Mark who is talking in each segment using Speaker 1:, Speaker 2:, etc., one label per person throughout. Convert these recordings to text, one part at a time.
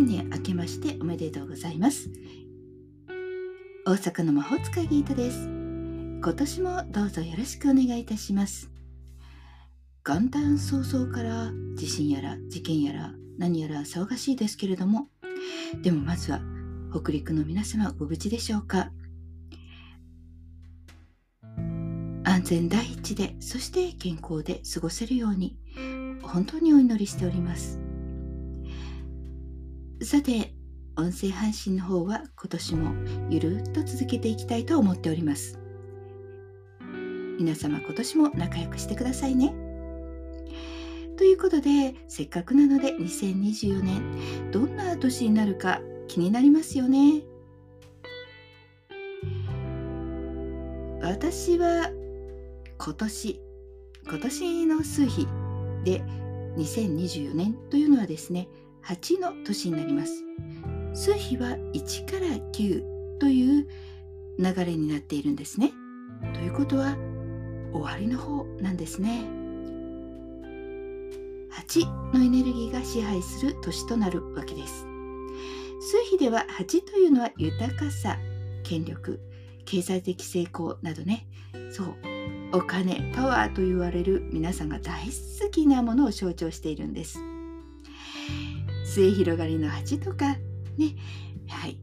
Speaker 1: 新年明けましておめでとうございます。大阪の魔法使いギータです。今年もどうぞよろしくお願いいたします。元旦早々から地震やら事件やら何やら騒がしいですけれどもでもまずは北陸の皆様ご無事でしょうか。安全第一でそして健康で過ごせるように本当にお祈りしております。さて音声配信の方は今年もゆるっと続けていきたいと思っております。皆様今年も仲良くしてくださいね。ということでせっかくなので2024年どんな年になるか気になりますよね。私は今年今年の数日で2024年というのはですね8の年になります。数比は1から9という流れになっているんですね。ということは終わりの方なんですね。8のエネルギーが支配する年となるわけです。数比では8というのは豊かさ権力経済的成功などね。そうお金パワーと言われる皆さんが大好きなものを象徴しているんです。末広がりの鉢とかね。はい。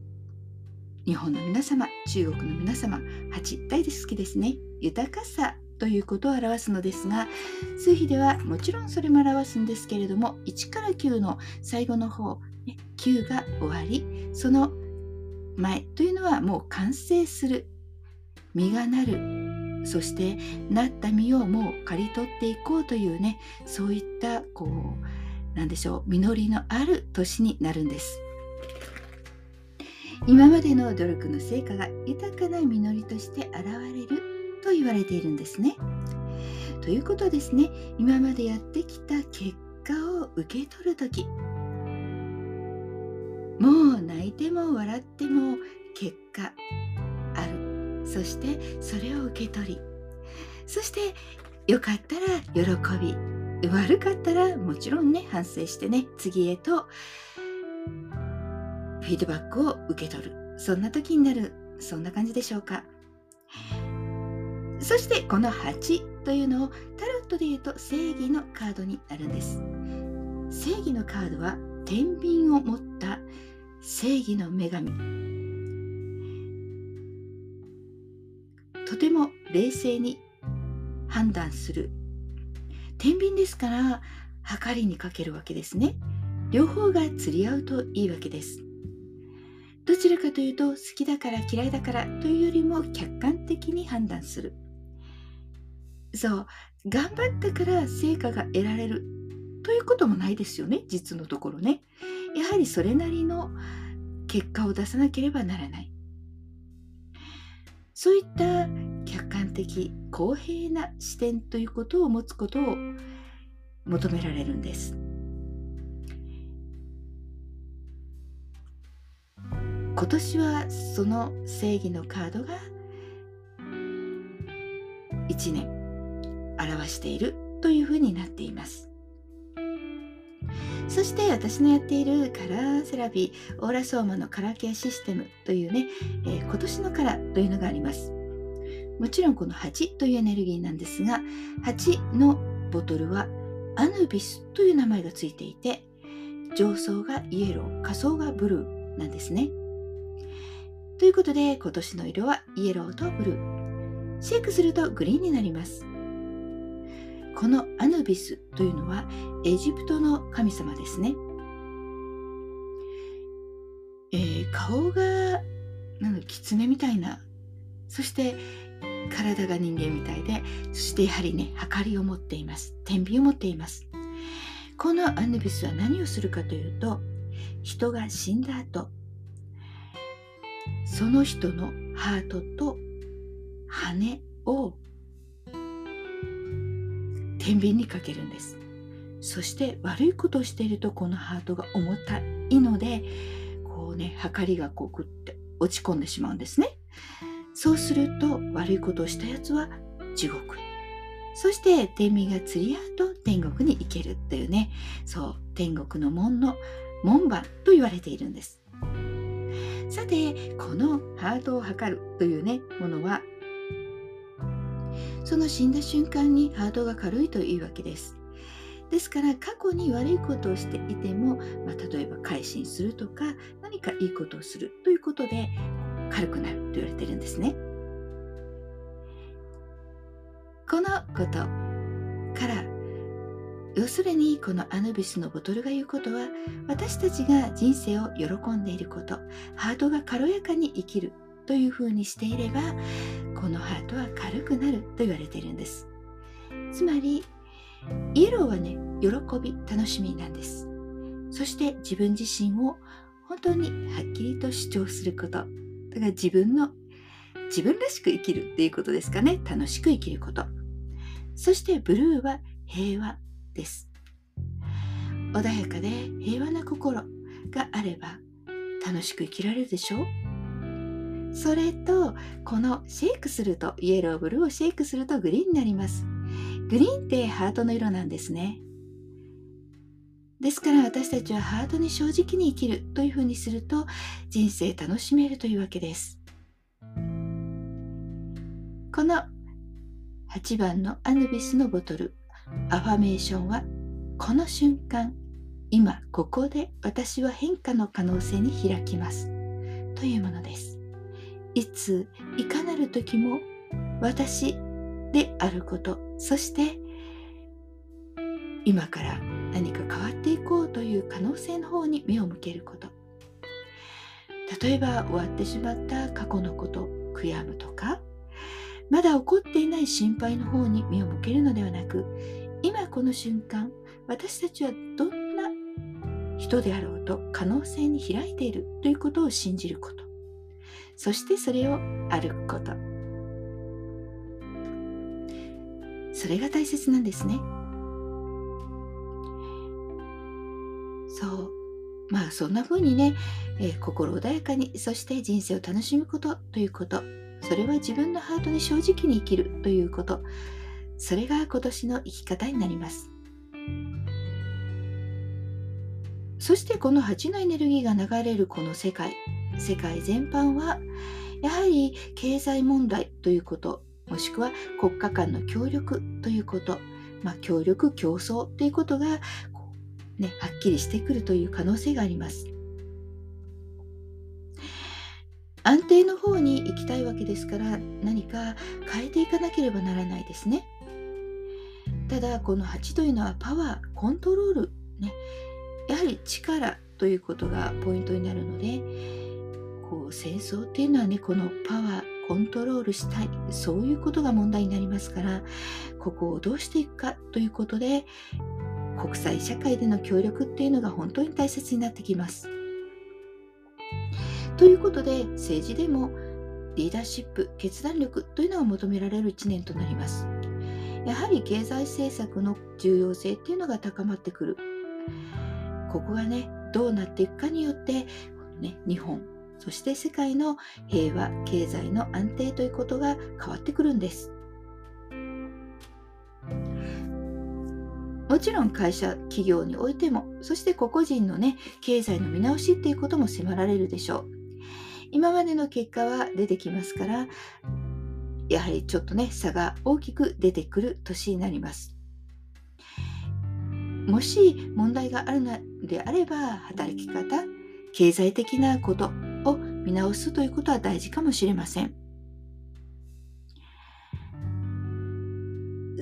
Speaker 1: 日本の皆様中国の皆様鉢大好きですね。豊かさということを表すのですが数比ではもちろんそれも表すんですけれども1から9の最後の方、ね、9が終わりその前というのはもう完成する実がなるそしてなった実をもう刈り取っていこうというねそういったこう何でしょう。実りのある年になるんです。今までの努力の成果が豊かな実りとして現れると言われているんですね。ということですね。今までやってきた結果を受け取る時。もう泣いても笑っても結果ある。そしてそれを受け取り。そしてよかったら喜び。悪かったらもちろんね反省してね次へとフィードバックを受け取る。そんな時になる。そんな感じでしょうか。そしてこの8というのをタロットで言うと正義のカードになるんです。正義のカードは天秤を持った正義の女神。とても冷静に判断する天秤ですから測りにかけるわけですね。両方が釣り合うといいわけです。どちらかというと好きだから嫌いだからというよりも客観的に判断する。そう頑張ったから成果が得られるということもないですよね実のところね。やはりそれなりの結果を出さなければならない。そういった客観的公平な視点ということを持つことを求められるんです。今年はその正義のカードが1年表しているというふうになっています。そして私のやっているカラーセラピーオーラソーマのカラーケアシステムというね、えー、今年のカラーというのがあります。もちろんこの8というエネルギーなんですが8のボトルはアヌビスという名前がついていて上層がイエロー下層がブルーなんですねということで今年の色はイエローとブルー。シェイクするとグリーンになります。このアヌビスというのはエジプトの神様ですね。えー、顔がなん狐みたいなそして体が人間みたいでそしてやはりねはかりを持っています。天秤を持っています。このアヌビスは何をするかというと人が死んだ後その人のハートと羽を天秤にかけるんです。そして悪いことをしているとこのハートが重たいのでこうねはかりがこうグッて落ち込んでしまうんですね。そうすると悪いことをしたやつは地獄へそして天秤が釣り合うと天国に行けるっていうね。そう天国の門の門番と言われているんです。さてこのハートを測るというねものはその死んだ瞬間にハートが軽いというわけです。ですから過去に悪いことをしていても、まあ、例えば改心するとか何かいいことをするということで軽くなると言われてるんですね。このことから要するにこのアヌビスのボトルが言うことは私たちが人生を喜んでいることハートが軽やかに生きるというふうにしていればこのハートは軽くなると言われているんです。つまりイエローはね喜び楽しみなんです。そして自分自身を本当にはっきりと主張すること。だから自分の自分らしく生きるっていうことですかね。楽しく生きること。そしてブルーは平和です。穏やかで平和な心があれば楽しく生きられるでしょう。それとこのシェイクするとイエローブルーをシェイクするとグリーンになります。グリーンってハートの色なんですね。ですから私たちはハートに正直に生きるというふうにすると人生楽しめるというわけです。この8番のアヌビスのボトルアファメーションはこの瞬間今ここで私は変化の可能性に開きます。というものです。いついかなる時も私であることそして今から何か変わっていこうという可能性の方に目を向けること。例えば終わってしまった過去のこと悔やむとか。まだ起こっていない心配の方に目を向けるのではなく今この瞬間私たちはどんな人であろうと可能性に開いているということを信じること。そしてそれを歩くこと。それが大切なんですね。そう。まあそんな風にね、えー、心穏やかにそして人生を楽しむことということ。それは自分のハートに正直に生きるということ。それが今年の生き方になります。そしてこの8のエネルギーが流れるこの世界。世界全般はやはり経済問題ということ。もしくは国家間の協力ということ、まあ、協力競争ということがね、はっきりしてくるという可能性があります。安定の方に行きたいわけですから何か変えていかなければならないですね。ただこの8というのはパワーコントロール、ね、やはり力ということがポイントになるのでこう戦争っていうのはねこのパワーコントロールしたいそういうことが問題になりますからここをどうしていくかということで国際社会での協力っていうのが本当に大切になってきます。ということで政治でもリーダーシップ決断力というのが求められる1年となります。やはり経済政策の重要性っていうのが高まってくる。ここがねどうなっていくかによって、ね、日本そして世界の平和経済の安定ということが変わってくるんです。もちろん会社企業においてもそして個々人のね経済の見直しっていうことも迫られるでしょう。今までの結果は出てきますからやはりちょっとね差が大きく出てくる年になります。もし問題があるのであれば働き方経済的なことを見直すということは大事かもしれません。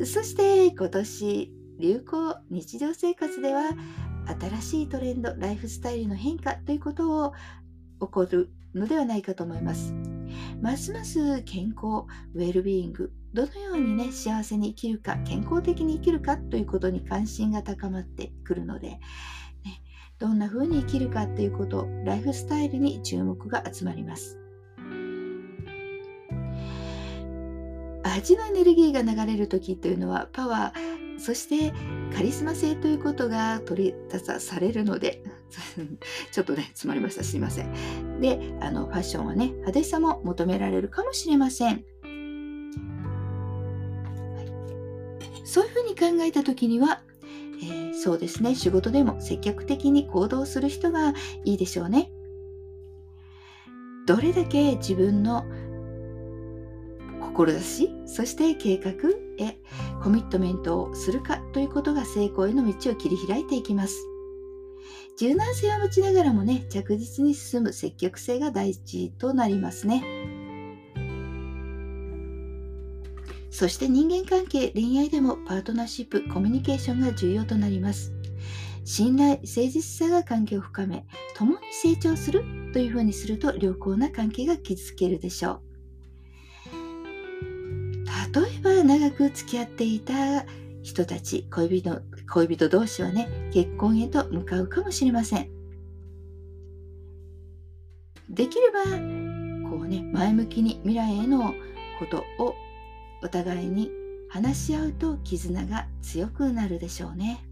Speaker 1: そして今年流行日常生活では新しいトレンドライフスタイルの変化ということを起こるのではないかと思います。ますます健康ウェルビーイングどのようにね幸せに生きるか健康的に生きるかということに関心が高まってくるので、ね、どんな風に生きるかということライフスタイルに注目が集まります。味のエネルギーが流れる時というのはパワーそしてカリスマ性ということが取り沙汰されるので ちょっとね詰まりました。すいません。であのファッションはね派手さも求められるかもしれません、そういうふうに考えた時にはえー、そうですね仕事でも積極的に行動する人がいいでしょうね。どれだけ自分の志そして計画へコミットメントをするかということが成功への道を切り開いていきます。柔軟性を持ちながらもね着実に進む積極性が大事となりますね。そして人間関係恋愛でもパートナーシップコミュニケーションが重要となります。信頼誠実さが関係を深め共に成長するというふうにすると良好な関係が築けるでしょう。えば長く付き合っていた人たち恋人恋人同士はね結婚へと向かうかもしれませんできればこうね前向きに未来へのことをお互いに話し合うと絆が強くなるでしょうね。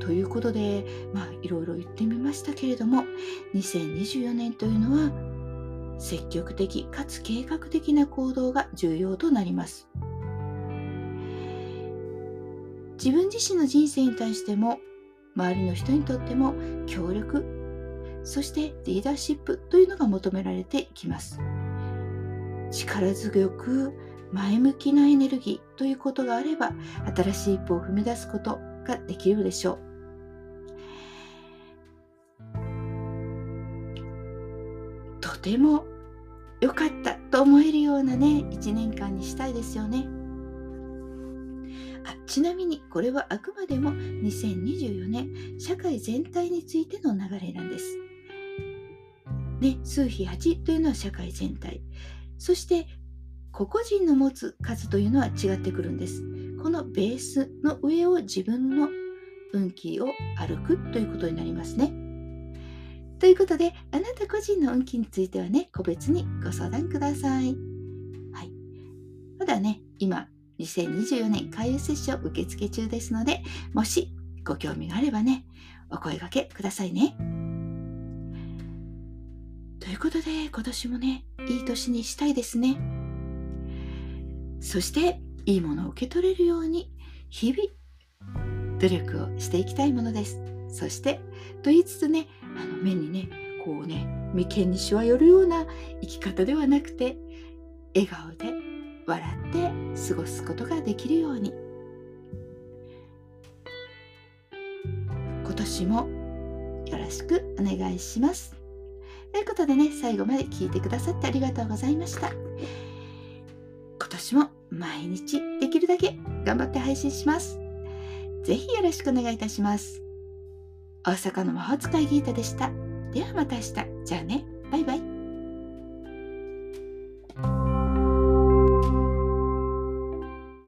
Speaker 1: ということでまあいろいろ言ってみましたけれども2024年というのは積極的かつ計画的な行動が重要となります。自分自身の人生に対しても周りの人にとっても協力そしてリーダーシップというのが求められていきます。力強く前向きなエネルギーということがあれば新しい一歩を踏み出すことができるでしょう。ても良かったと思えるようなね1年間にしたいですよねあちなみにこれはあくまでも2024年社会全体についての流れなんです。ね、数比8というのは社会全体そして個々人の持つ数というのは違ってくるんです。このベースの上を自分の運気を歩くということになりますね。ということで、あなた個人の運気についてはね、個別にご相談ください。はい。まだね、今、2024年開運セッション受付中ですので、もしご興味があればね、お声掛けくださいね。ということで、今年もね、いい年にしたいですね。そして、いいものを受け取れるように、日々、努力をしていきたいものです。そして、と言いつつね、あの目にねこうね眉間にしわ寄るような生き方ではなくて笑顔で笑って過ごすことができるように今年もよろしくお願いします。ということでね最後まで聞いてくださってありがとうございました。今年も毎日できるだけ頑張って配信します。ぜひよろしくお願いいたします。大阪の魔法使いギータでした。ではまた明日。じゃあね。バイバイ。